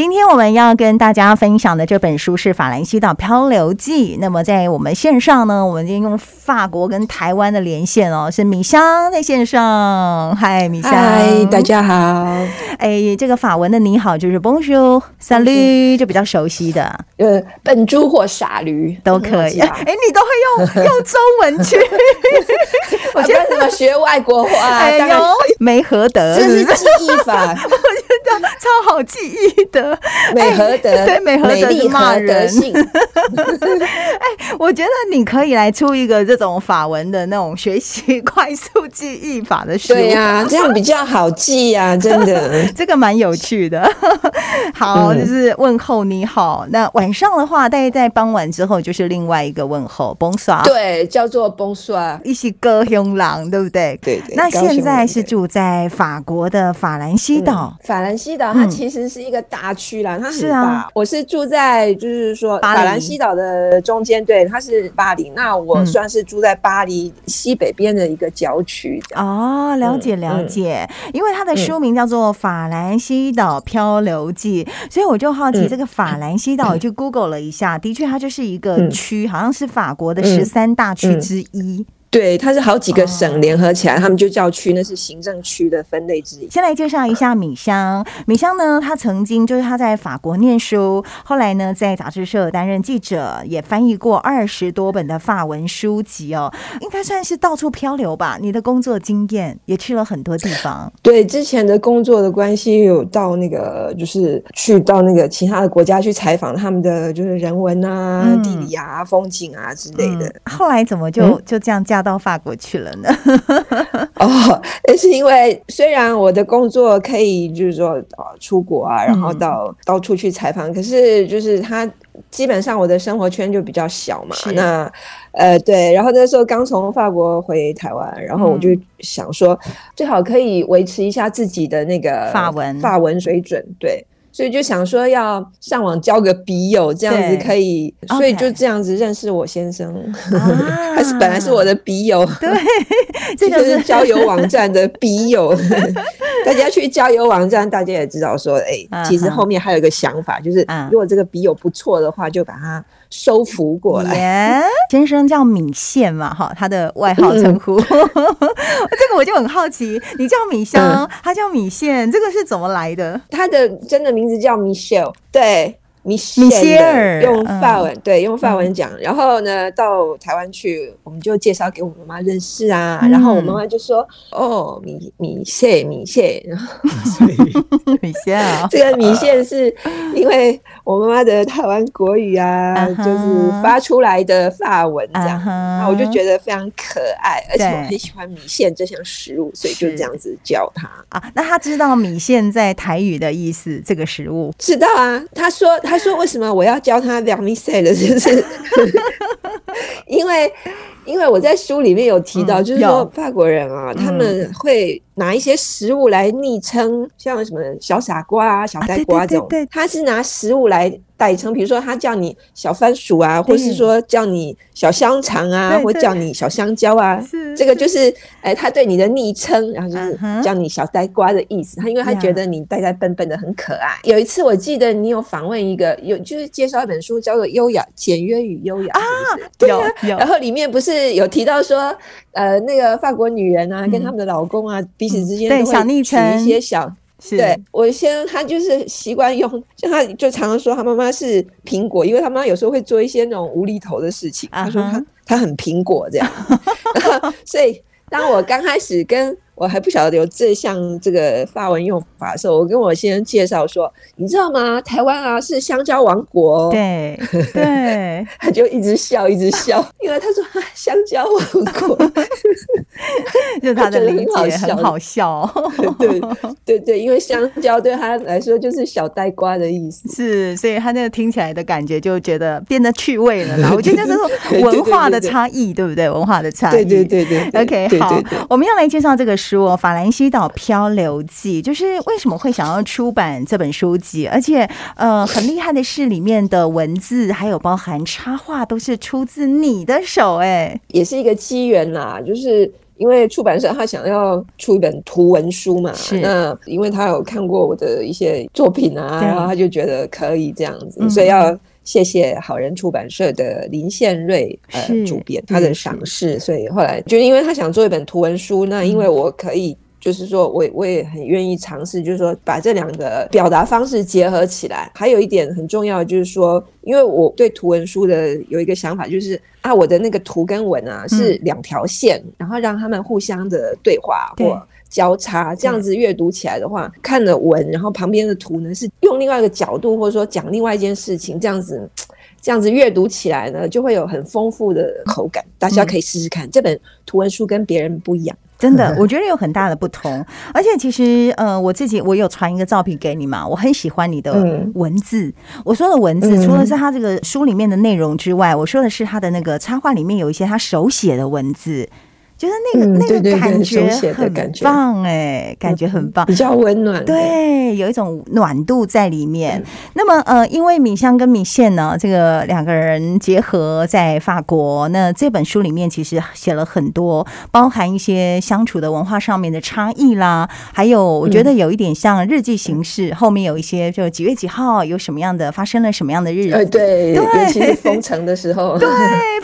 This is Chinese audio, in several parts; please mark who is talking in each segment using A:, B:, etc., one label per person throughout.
A: 今天我们要跟大家分享的这本书是《法兰西岛漂流记》。那么在我们线上呢，我们今天用法国跟台湾的连线哦，是米香在线上。嗨，米香，
B: 嗨，大家好。
A: 哎，这个法文的你好就是 Bonjour，Salut，就比较熟悉的。
B: 呃，笨猪或傻驴
A: 都可以。哎，你都会用用中文去。
B: 我觉得怎么学外国话？
A: 哎呦，没合德，
B: 这是记忆法。
A: 超好记忆的，
B: 美和德，
A: 欸、对美和德是骂人。哎，我觉得你可以来出一个这种法文的那种学习快速记忆法的书。
B: 对呀、啊，这样比较好记呀、啊，真的，
A: 这个蛮有趣的。好，就是问候你好。那晚上的话，大概在傍晚之后，就是另外一个问候，Bonsoir。
B: 对，叫做 Bonsoir，
A: 一起歌雄狼，对不对？
B: 对对。
A: 那现在是住在法国的法兰西岛，
B: 法兰西岛。它其实是一个大区啦，它很大。啊、我是住在就是说法兰西岛的中间，对，它是巴黎。那我算是住在巴黎西北边的一个郊区。
A: 哦，了解了解。嗯、因为它的书名叫做《法兰西岛漂流记》，嗯、所以我就好奇这个法兰西岛，我就 Google 了一下，嗯、的确它就是一个区，好像是法国的十三大区之一。
B: 对，它是好几个省联合起来，哦、他们就叫区，那是行政区的分类之一。
A: 先来介绍一下米香，米香呢，他曾经就是他在法国念书，后来呢在杂志社担任记者，也翻译过二十多本的法文书籍哦，应该算是到处漂流吧。你的工作经验也去了很多地方。
B: 对，之前的工作的关系，有到那个就是去到那个其他的国家去采访他们的就是人文啊、嗯、地理啊、风景啊之类的。
A: 嗯、后来怎么就、嗯、就这样嫁到法国去了呢？
B: 哦，那是因为虽然我的工作可以就是说出国啊，然后到、嗯、到处去采访，可是就是他基本上我的生活圈就比较小嘛。那呃对，然后那时候刚从法国回台湾，然后我就想说，最好可以维持一下自己的那个法文法文水准，对。所以就想说要上网交个笔友，这样子可以，所以就这样子认识我先生，他是本来是我的笔友，对，这就是交友网站的笔友。大家去交友网站，大家也知道说，哎，其实后面还有一个想法，就是如果这个笔友不错的话，就把它收服过来。
A: 先生叫米线嘛，哈，他的外号称呼，这个我就很好奇，你叫米香，他叫米线，这个是怎么来的？
B: 他的真的名字叫 Michelle，对。米歇尔用法文，对，用法文讲。然后呢，到台湾去，我们就介绍给我妈妈认识啊。然后我妈妈就说：“哦，米米线，米线。”然后
A: 米线啊，
B: 这个米线是因为我妈妈的台湾国语啊，就是发出来的法文这样。那我就觉得非常可爱，而且我很喜欢米线这项食物，所以就这样子叫他
A: 啊。那他知道米线在台语的意思，这个食物
B: 知道啊。他说。他说：“为什么我要教他 vermicelle 的？就是 因为，因为我在书里面有提到，就是说法国人啊，他们会拿一些食物来昵称，像什么小傻瓜啊、小呆瓜这种。他是拿食物来。”代称，比如说他叫你小番薯啊，或是说叫你小香肠啊，或叫你小香蕉啊，这个就是。哎，他对你的昵称，然后就是叫你小呆瓜的意思。他因为他觉得你呆呆笨笨的很可爱。有一次我记得你有访问一个，有就是介绍一本书叫做《优雅简约与优雅》啊，对啊，然后里面不是有提到说，呃，那个法国女人啊，跟他们的老公啊，彼此之间都会取一些小。是对我先生，他就是习惯用，像他就常常说他妈妈是苹果，因为他妈妈有时候会做一些那种无厘头的事情。Uh huh. 他说他他很苹果这样，然 后所以当我刚开始跟。我还不晓得有这项这个发文用法的时候，我跟我先生介绍说，你知道吗？台湾啊是香蕉王国。
A: 对 对，
B: 他就一直笑一直笑，因为他说香蕉王国，
A: 就他的理解很好笑。
B: 对对对，因为香蕉对他来说就是小呆瓜的意思。
A: 是，所以他那个听起来的感觉就觉得变得趣味了。然后我觉得这是文化的差异，对不对？文化的差异。
B: 对对对对。
A: OK，好，我们要来介绍这个。说《法兰西岛漂流记》，就是为什么会想要出版这本书籍？而且，呃，很厉害的是，里面的文字还有包含插画，都是出自你的手，哎，
B: 也是一个机缘啦。就是因为出版社他想要出一本图文书嘛，
A: 是
B: 那因为他有看过我的一些作品啊，然后他就觉得可以这样子，
A: 嗯
B: 所以要谢谢好人出版社的林宪瑞呃主编他的赏识，所以后来就因为他想做一本图文书，那因为我可以。就是说我我也很愿意尝试，就是说把这两个表达方式结合起来。还有一点很重要，就是说，因为我对图文书的有一个想法，就是啊，我的那个图跟文啊是两条线，嗯、然后让他们互相的对话或交叉，这样子阅读起来的话，看了文，然后旁边的图呢是用另外一个角度，或者说讲另外一件事情，这样子 这样子阅读起来呢，就会有很丰富的口感。大家可以试试看，嗯、这本图文书跟别人不一样。
A: 真的，我觉得有很大的不同，而且其实，呃，我自己我有传一个照片给你嘛，我很喜欢你的文字。嗯、我说的文字，除了是他这个书里面的内容之外，我说的是他的那个插画里面有一些他手写的文字。就是那个、嗯、那个感觉很棒哎，感觉很棒，
B: 比较温暖，
A: 对，有一种暖度在里面。嗯、那么呃，因为米香跟米线呢，这个两个人结合在法国，那这本书里面其实写了很多，包含一些相处的文化上面的差异啦，还有我觉得有一点像日记形式，嗯、后面有一些就几月几号有什么样的发生了什么样的日子，
B: 呃、对，对，尤其是封城的时候，
A: 对，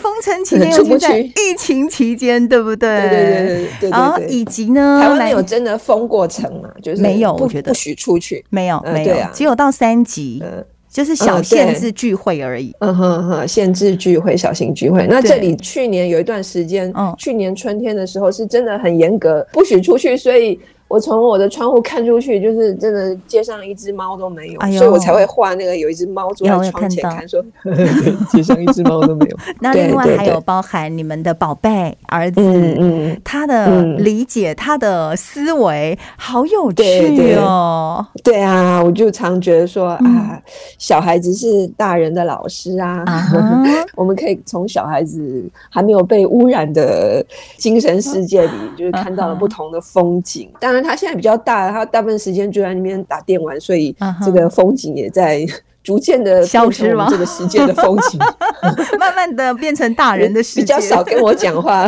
A: 封城期间，尤其在疫情期间，对不对？对对对对对，然后以及呢，
B: 台湾没有真的封过城嘛，就是
A: 没有，我觉得
B: 不许出去，
A: 没有，没有，只有到三级，就是小限制聚会而已。
B: 嗯哼哼，限制聚会，小型聚会。那这里去年有一段时间，去年春天的时候是真的很严格，不许出去，所以。我从我的窗户看出去，就是真的街上一只猫都没有，哎、所以我才会画那个有一只猫坐在窗前看，说 街上一只猫都没有。
A: 那另外还有包含你们的宝贝儿子，嗯嗯、他的理解，嗯、他的思维好有趣哦
B: 对对。对啊，我就常觉得说、嗯、啊，小孩子是大人的老师啊，啊 我们可以从小孩子还没有被污染的精神世界里，就是看到了不同的风景。当然。他现在比较大，他大部分时间就在那边打电玩，所以这个风景也在逐渐的消失吗？这个世界的风情
A: 慢慢的变成大人的世界，
B: 比较少跟我讲话，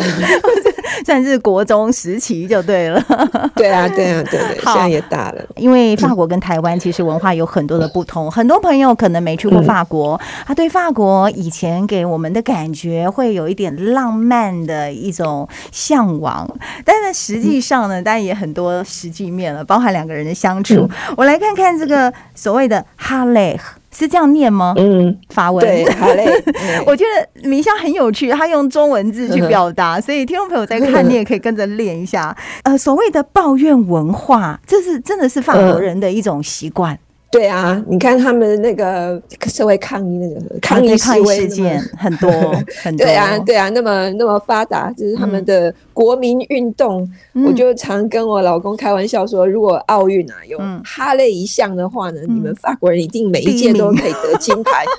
A: 算是国中时期就对了。
B: 对啊，对啊，对对，现在也大了。
A: 因为法国跟台湾其实文化有很多的不同，很多朋友可能没去过法国，他对法国以前给我们的感觉会有一点浪漫的一种向往，但是实际上呢，当然也很多实际面了，包含两个人的相处。我来看看这个所谓的哈雷。是这样念吗？嗯，法文
B: 对，好嘞。
A: 我觉得名校很有趣，他用中文字去表达，所以听众朋友在看，你也可以跟着练一下。呃，所谓的抱怨文化，这是真的是法国人的一种习惯。
B: 对啊，你看他们那个社会抗议那个抗议
A: 示威事件 很多很多。
B: 对啊，对啊，那么那么发达，就是他们的国民运动。我就常跟我老公开玩笑说，如果奥运啊有哈雷一项的话呢，你们法国人一定每一届都可以得金牌。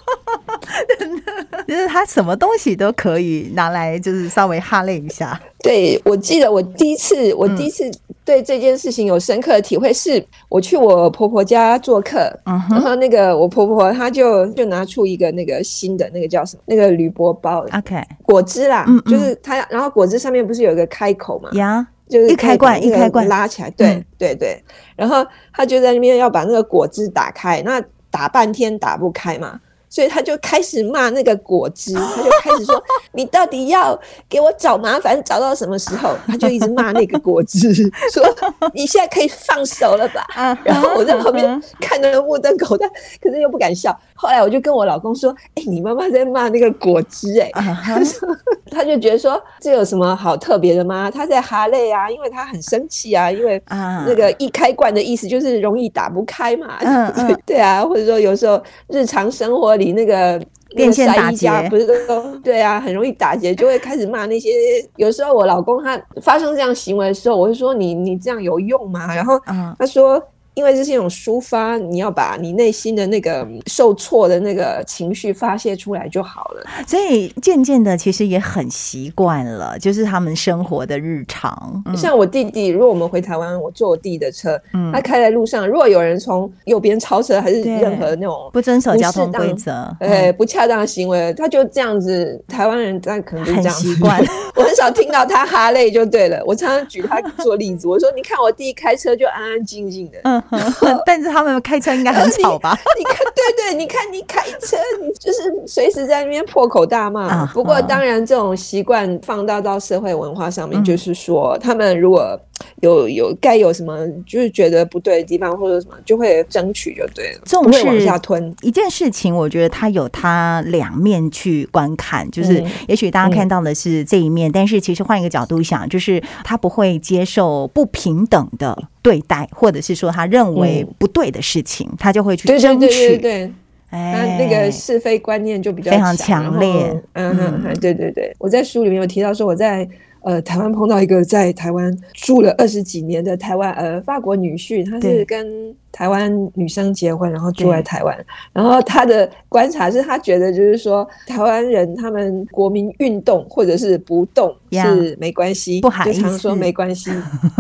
A: 真的，就是他什么东西都可以拿来，就是稍微哈雷一下。
B: 对，我记得我第一次，我第一次。对这件事情有深刻的体会，是我去我婆婆家做客，然后那个我婆婆她就就拿出一个那个新的那个叫什么那个铝箔包
A: ，OK，
B: 果汁啦，嗯嗯就是它，然后果汁上面不是有一个开口嘛，
A: 呀，
B: 就是
A: 一开罐一开罐
B: 拉起来，对、嗯、对对，然后她就在那边要把那个果汁打开，那打半天打不开嘛。所以他就开始骂那个果汁，他就开始说：“你到底要给我找麻烦，找到什么时候？”他就一直骂那个果汁，说：“你现在可以放手了吧？”然后我在旁边看得目瞪口呆，可是又不敢笑。后来我就跟我老公说：“哎，你妈妈在骂那个果汁，哎，他就觉得说这有什么好特别的吗？他在哈泪啊，因为他很生气啊，因为那个一开罐的意思就是容易打不开嘛。对啊，或者说有时候日常生活。里那个
A: 电线打结
B: 不是都对啊，很容易打结，就会开始骂那些。有时候我老公他发生这样行为的时候，我会说你你这样有用吗？然后他说，因为这是一种抒发，你要把你内心的那个受挫的那个情绪发泄出来就好了。
A: 所以渐渐的，其实也很习惯了，就是他们生活的日常。嗯、
B: 像我弟弟，如果我们回台湾，我坐我弟弟的车，嗯、他开在路上，如果有人从右边超车，还是任何那种
A: 不遵守交通规则，
B: 呃，不恰当的行为，他就这样子。台湾人他可能就这样
A: 习惯。
B: 我很少听到他哈泪就对了。我常常举他做例子，我说：“你看我弟弟开车就安安静静的。”嗯，
A: 但是他们开车应该很吵吧？
B: 你看，对对，你看你开车，你就是随时在那边破口大骂。不过当然，这种习惯放大到社会文化上面，就是说，他们如果有有该有什么，就是觉得不对的地方或者什么，就会争取就对了，不会往下吞。
A: 一件事情，我觉得它有它两面去观看，就是也许大家看到的是这一面，但是其实换一个角度想，就是他不会接受不平等的对待，或者是说他认为不对的事情，他就会去争取。
B: 对对对对，哎，那个是非观念就比较
A: 非常强烈。
B: 嗯嗯，对对对，我在书里面有提到说我在。呃，台湾碰到一个在台湾住了二十几年的台湾呃法国女婿，他是跟台湾女生结婚，然后住在台湾。然后他的观察是他觉得就是说，台湾人他们国民运动或者是不动是没关系，不就常说没关系。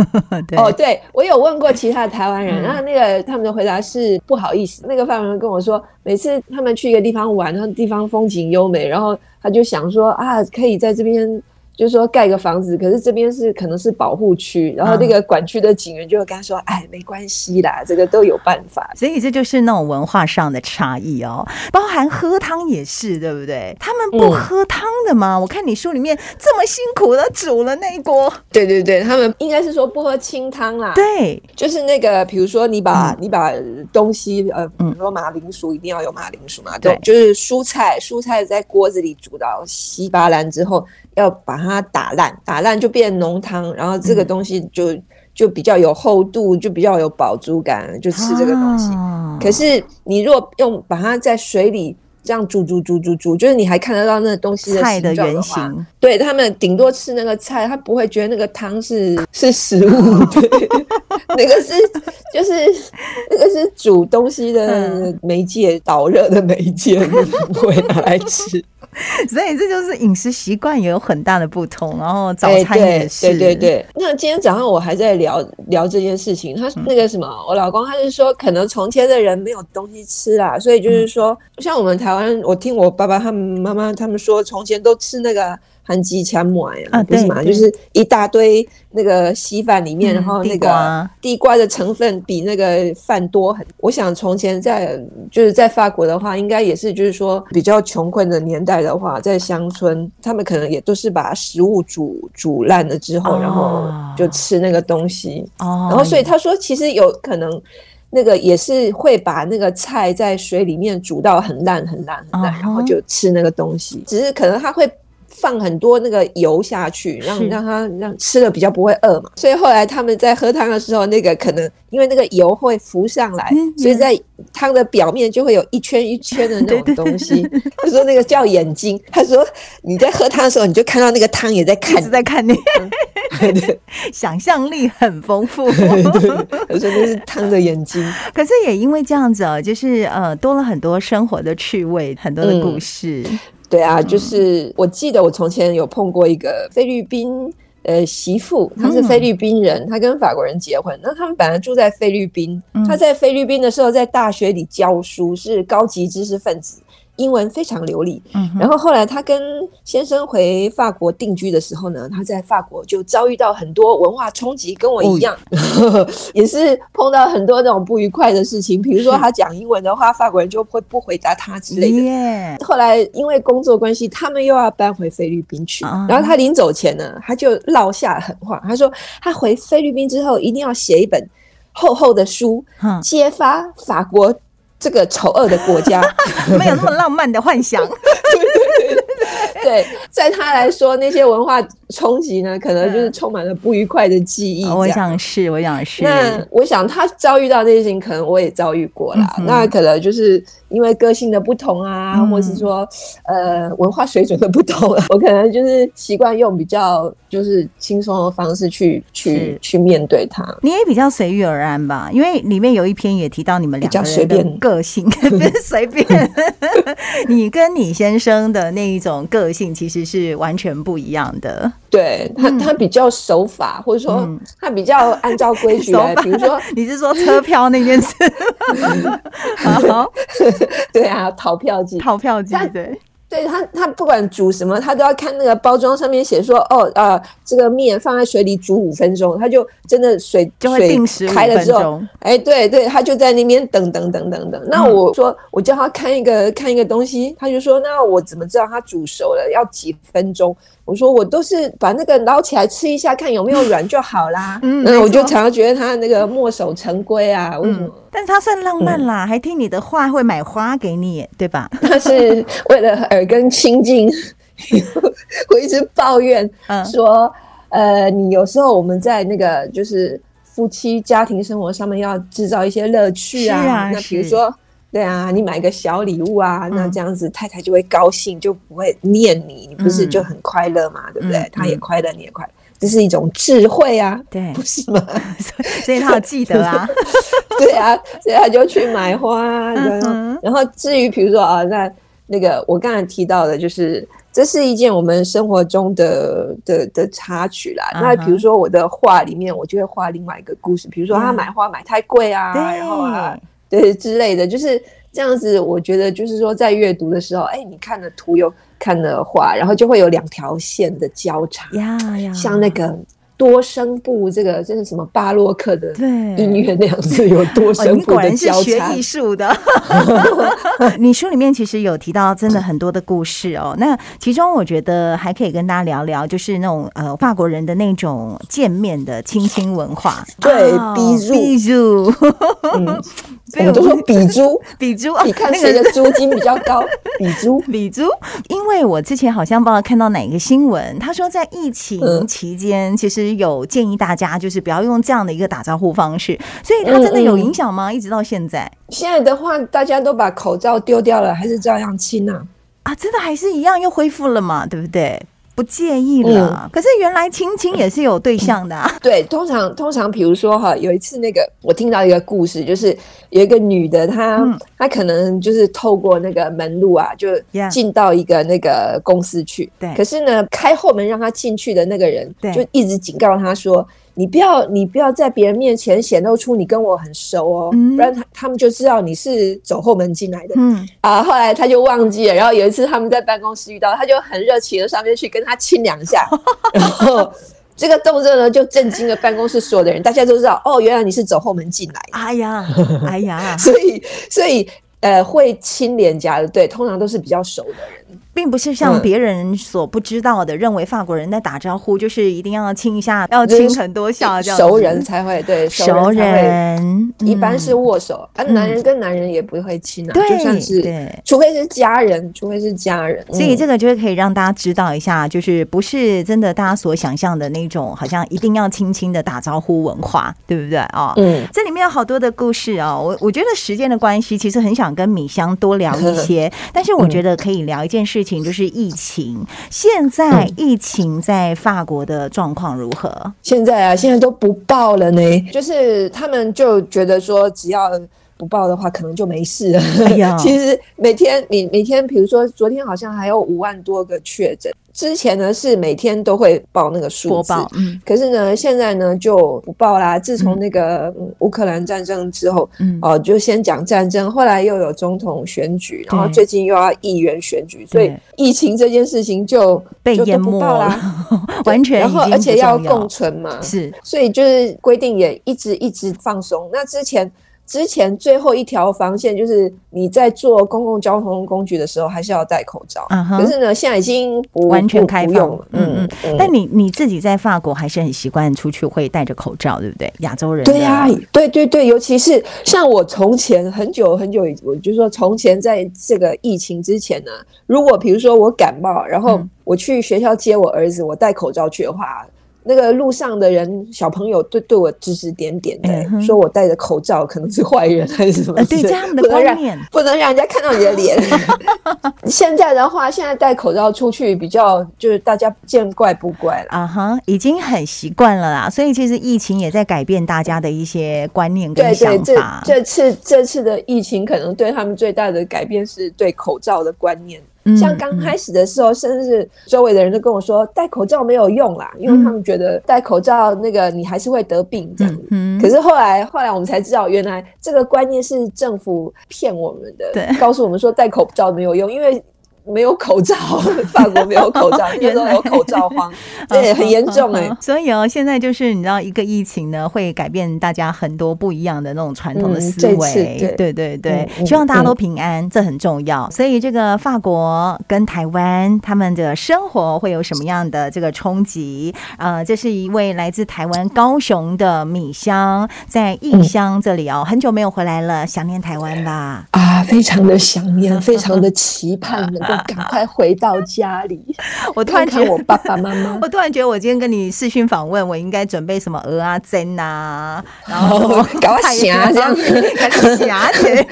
B: 哦，对，我有问过其他的台湾人，然后那个他们的回答是不好意思。那个法国人跟我说，每次他们去一个地方玩，然后地方风景优美，然后他就想说啊，可以在这边。就是说盖个房子，可是这边是可能是保护区，然后那个管区的警员就会跟他说：“哎，没关系啦，这个都有办法。”
A: 所以这就是那种文化上的差异哦，包含喝汤也是，对不对？他们不喝汤的吗？嗯、我看你书里面这么辛苦的煮了那一锅，
B: 对对对，他们应该是说不喝清汤啦。
A: 对，
B: 就是那个，比如说你把、嗯、你把东西，呃，比如说马铃薯一定要有马铃薯嘛，对，就是蔬菜，蔬菜在锅子里煮到稀巴烂之后。要把它打烂，打烂就变浓汤，然后这个东西就、嗯、就比较有厚度，就比较有饱足感，就吃这个东西。啊、可是你如果用把它在水里这样煮煮煮煮煮，就是你还看得到那个东西的菜的原型。对，他们顶多吃那个菜，他不会觉得那个汤是 是食物。对，那个是就是那个是煮东西的媒介，导热的媒介，不会拿来吃。
A: 所以这就是饮食习惯也有很大的不同，然后早餐也是。
B: 欸、对，对对对。那今天早上我还在聊聊这件事情，他那个什么，我老公他是说，可能从前的人没有东西吃啦，所以就是说，像我们台湾，我听我爸爸他们妈妈他们说，从前都吃那个。韩鸡强买啊，不是嘛？就是一大堆那个稀饭里面，然后那个地瓜的成分比那个饭多很。我想从前在就是在法国的话，应该也是就是说比较穷困的年代的话，在乡村，他们可能也都是把食物煮煮烂了之后，然后就吃那个东西。然后所以他说，其实有可能那个也是会把那个菜在水里面煮到很烂很烂很烂，然后就吃那个东西。只是可能他会。放很多那个油下去，让让它让吃了比较不会饿嘛。所以后来他们在喝汤的时候，那个可能因为那个油会浮上来，所以在汤的表面就会有一圈一圈的那种东西。他说那个叫眼睛。他说你在喝汤的时候，你就看到那个汤也在看，
A: 在看你。对，想象力很丰富。
B: 我，说那是汤的眼睛。
A: 可是也因为这样子哦，就是呃多了很多生活的趣味，很多的故事。
B: 对啊，就是我记得我从前有碰过一个菲律宾呃媳妇，她是菲律宾人，她跟法国人结婚，那他们本来住在菲律宾，她在菲律宾的时候在大学里教书，是高级知识分子。英文非常流利，嗯然后后来他跟先生回法国定居的时候呢，他在法国就遭遇到很多文化冲击，跟我一样，也是碰到很多那种不愉快的事情。比如说他讲英文的话，法国人就会不回答他之类的。后来因为工作关系，他们又要搬回菲律宾去。然后他临走前呢，他就落下狠话，他说他回菲律宾之后一定要写一本厚厚的书，揭发法国。这个丑恶的国家
A: 没有那么浪漫的幻想。
B: 对对对，对，在他来说，那些文化冲击呢，可能就是充满了不愉快的记忆。
A: 我想是，我想是。
B: 那我想他遭遇到那些事情，可能我也遭遇过啦。嗯、那可能就是因为个性的不同啊，嗯、或是说呃文化水准的不同，啊，我可能就是习惯用比较就是轻松的方式去去去面对它。
A: 你也比较随遇而安吧？因为里面有一篇也提到你们两个人的个性，不是随便。你跟你先生的那一种个性其实是完全不一样的。
B: 对他，他比较守法，嗯、或者说他比较按照规矩来。比如说，
A: 你是说车票那件事？好，
B: 对啊，逃票机，
A: 逃票机，对。
B: 对他，他不管煮什么，他都要看那个包装上面写说，哦，呃，这个面放在水里煮五分钟，他就真的水
A: 就会定时
B: 开了之后，哎，对对，他就在那边等等等等等。那我说，我叫他看一个看一个东西，他就说，那我怎么知道它煮熟了？要几分钟？我说我都是把那个捞起来吃一下，看有没有软就好啦。嗯，那我就常常觉得他那个墨守成规啊，为什么？
A: 但是他算浪漫啦，还听你的话，会买花给你，对吧？
B: 他是为了耳根清净，我一直抱怨说，呃，你有时候我们在那个就是夫妻家庭生活上面要制造一些乐趣啊，那比如说。对啊，你买个小礼物啊，那这样子太太就会高兴，就不会念你，你不是就很快乐嘛？对不对？他也快乐，你也快乐，这是一种智慧啊，对，不是吗？
A: 所以他要记得啊，
B: 对啊，所以他就去买花，然后，然后至于比如说啊，那那个我刚才提到的，就是这是一件我们生活中的的的插曲啦。那比如说我的画里面，我就会画另外一个故事，比如说他买花买太贵啊，然后啊。对之类的，就是这样子。我觉得就是说，在阅读的时候，哎，你看的图又看的话，然后就会有两条线的交叉，呀呀，像那个。多声部，这个就是什么巴洛克的音乐那样子，有多声部的交叉。
A: 哦、你果然是学艺术的。你书里面其实有提到真的很多的故事哦。那其中我觉得还可以跟大家聊聊，就是那种呃法国人的那种见面的亲亲文化。
B: 对，比如比如，嗯，我们都说比猪，
A: 比租，
B: 你看谁的租金比较高？比猪，
A: 比猪。因为我之前好像不知道看到哪一个新闻，他说在疫情期间，其实。有建议大家就是不要用这样的一个打招呼方式，所以它真的有影响吗？嗯嗯，一直到现在，
B: 现在的话，大家都把口罩丢掉了，还是照样亲啊？
A: 啊，真的还是一样又恢复了嘛？对不对？不介意了，嗯、可是原来亲亲也是有对象的、啊。
B: 对，通常通常，比如说哈，有一次那个我听到一个故事，就是有一个女的，她、嗯、她可能就是透过那个门路啊，就进到一个那个公司去。对，可是呢，开后门让她进去的那个人，就一直警告她说。你不要，你不要在别人面前显露出你跟我很熟哦，嗯、不然他他们就知道你是走后门进来的。嗯啊，后来他就忘记了。然后有一次他们在办公室遇到，他就很热情的上面去跟他亲两下，然后这个动作呢就震惊了办公室所有的人，大家都知道哦，原来你是走后门进来的。
A: 哎呀，哎呀，
B: 所以所以呃，会亲脸颊的，对，通常都是比较熟的人。
A: 并不是像别人所不知道的，认为法国人在打招呼就是一定要亲一下，要亲很多下，这样
B: 熟人才会对
A: 熟人，
B: 一般是握手，啊，男人跟男人也不会亲啊，就算是对，除非是家人，除非是家人，
A: 所以这个就是可以让大家知道一下，就是不是真的大家所想象的那种，好像一定要亲亲的打招呼文化，对不对？啊？嗯，这里面有好多的故事啊，我我觉得时间的关系，其实很想跟米香多聊一些，但是我觉得可以聊一件事。事情就是疫情，现在疫情在法国的状况如何？
B: 现在啊，现在都不报了呢。就是他们就觉得说，只要不报的话，可能就没事了。其实每天你每天，比如说昨天好像还有五万多个确诊。之前呢是每天都会报那个数字，嗯，可是呢现在呢就不报啦。自从那个乌克兰战争之后，嗯，哦，就先讲战争，后来又有总统选举，然后最近又要议员选举，所以疫情这件事情就
A: 被淹没了，完全。
B: 然后而且要共存嘛，是，所以就是规定也一直一直放松。那之前。之前最后一条防线就是你在坐公共交通工具的时候还是要戴口罩。Uh huh. 可是呢，现在已经不
A: 完全开放了。
B: 嗯嗯。嗯，
A: 但你你自己在法国还是很习惯出去会戴着口罩，对不对？亚洲人。
B: 对呀、啊，对对对，尤其是像我从前很久很久以，我就说从前在这个疫情之前呢，如果比如说我感冒，然后我去学校接我儿子，我戴口罩去的话。那个路上的人，小朋友对对我指指点点的，嗯、说我戴着口罩可能是坏人还是什么？
A: 呃、对，这样的观念
B: 不能让人家看到你的脸。现在的话，现在戴口罩出去比较就是大家见怪不怪了啊哈，
A: 已经很习惯了啦。所以其实疫情也在改变大家的一些观念跟想法。
B: 对对，这这次这次的疫情可能对他们最大的改变是对口罩的观念。像刚开始的时候，甚至周围的人都跟我说戴口罩没有用啦，因为他们觉得戴口罩那个你还是会得病这样子。可是后来后来我们才知道，原来这个观念是政府骗我们的，告诉我们说戴口罩没有用，因为。没有口罩，法国没有口罩，那时候有口罩荒，对，很严重哎、欸。
A: 所以哦，现在就是你知道，一个疫情呢，会改变大家很多不一样的那种传统的思维。嗯、对，对对对，嗯、希望大家都平安，嗯、这很重要。所以这个法国跟台湾他们的生活会有什么样的这个冲击？呃，这是一位来自台湾高雄的米香，在异乡这里哦，很久没有回来了，想念台湾吧？
B: 啊，非常的想念，非常的期盼能够。赶快回到家里！
A: 我突然觉得
B: 我爸爸妈妈，
A: 我突然觉得我今天跟你视讯访问，我应该准备什么鹅啊煎啊，然后
B: 搞虾这样子，
A: 虾子。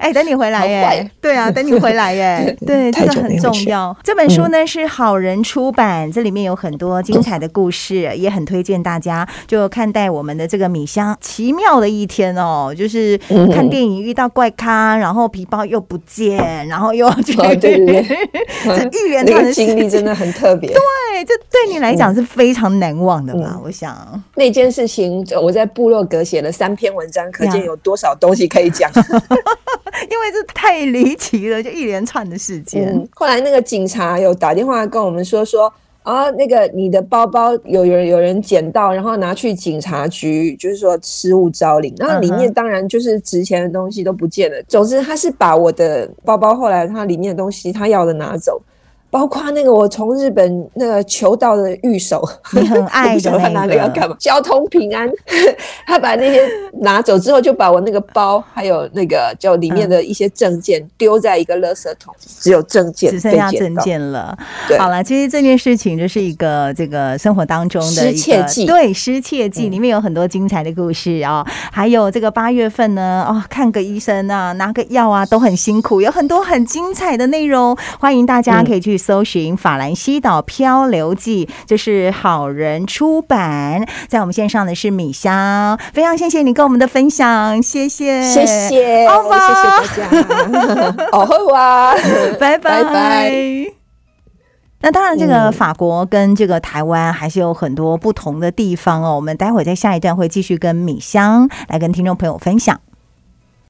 A: 哎，等你回来耶！对啊，等你回来耶！对，这个很重要。这本书呢是好人出版，这里面有很多精彩的故事，也很推荐大家就看待我们的这个米香奇妙的一天哦，就是看电影遇到怪咖，然后皮包又不见，然后。有对对对，这一连串的
B: 经历真的很特别。
A: 对，这对你来讲是非常难忘的吧？我想
B: 那件事情，我在部落格写了三篇文章，可见有多少东西可以讲。
A: 因为这太离奇了，就一连串的事件。
B: 后来那个警察有打电话跟我们说说。啊，那个你的包包有人有人捡到，然后拿去警察局，就是说失物招领，然后里面当然就是值钱的东西都不见了。Uh huh. 总之，他是把我的包包后来他里面的东西他要的拿走。包括那个我从日本那个求到的玉手，
A: 你很爱的
B: 他拿那个干嘛？交通平安，他把那些拿走之后，就把我那个包还有那个就里面的一些证件丢在一个垃圾桶，只有证件，
A: 只剩下证件了。对，好了，其实这件事情就是一个这个生活当中的
B: 失窃记，
A: 对，失窃记里面有很多精彩的故事啊，还有这个八月份呢，哦，看个医生啊，拿个药啊，都很辛苦，有很多很精彩的内容，欢迎大家可以去。搜寻《法兰西岛漂流记》，就是好人出版。在我们线上的是米香，非常谢谢你跟我们的分享，谢谢，
B: 谢谢，好吧，谢谢大家，好喝哇，
A: 拜拜拜。那当然，这个法国跟这个台湾还是有很多不同的地方哦。我们待会儿在下一段会继续跟米香来跟听众朋友分享。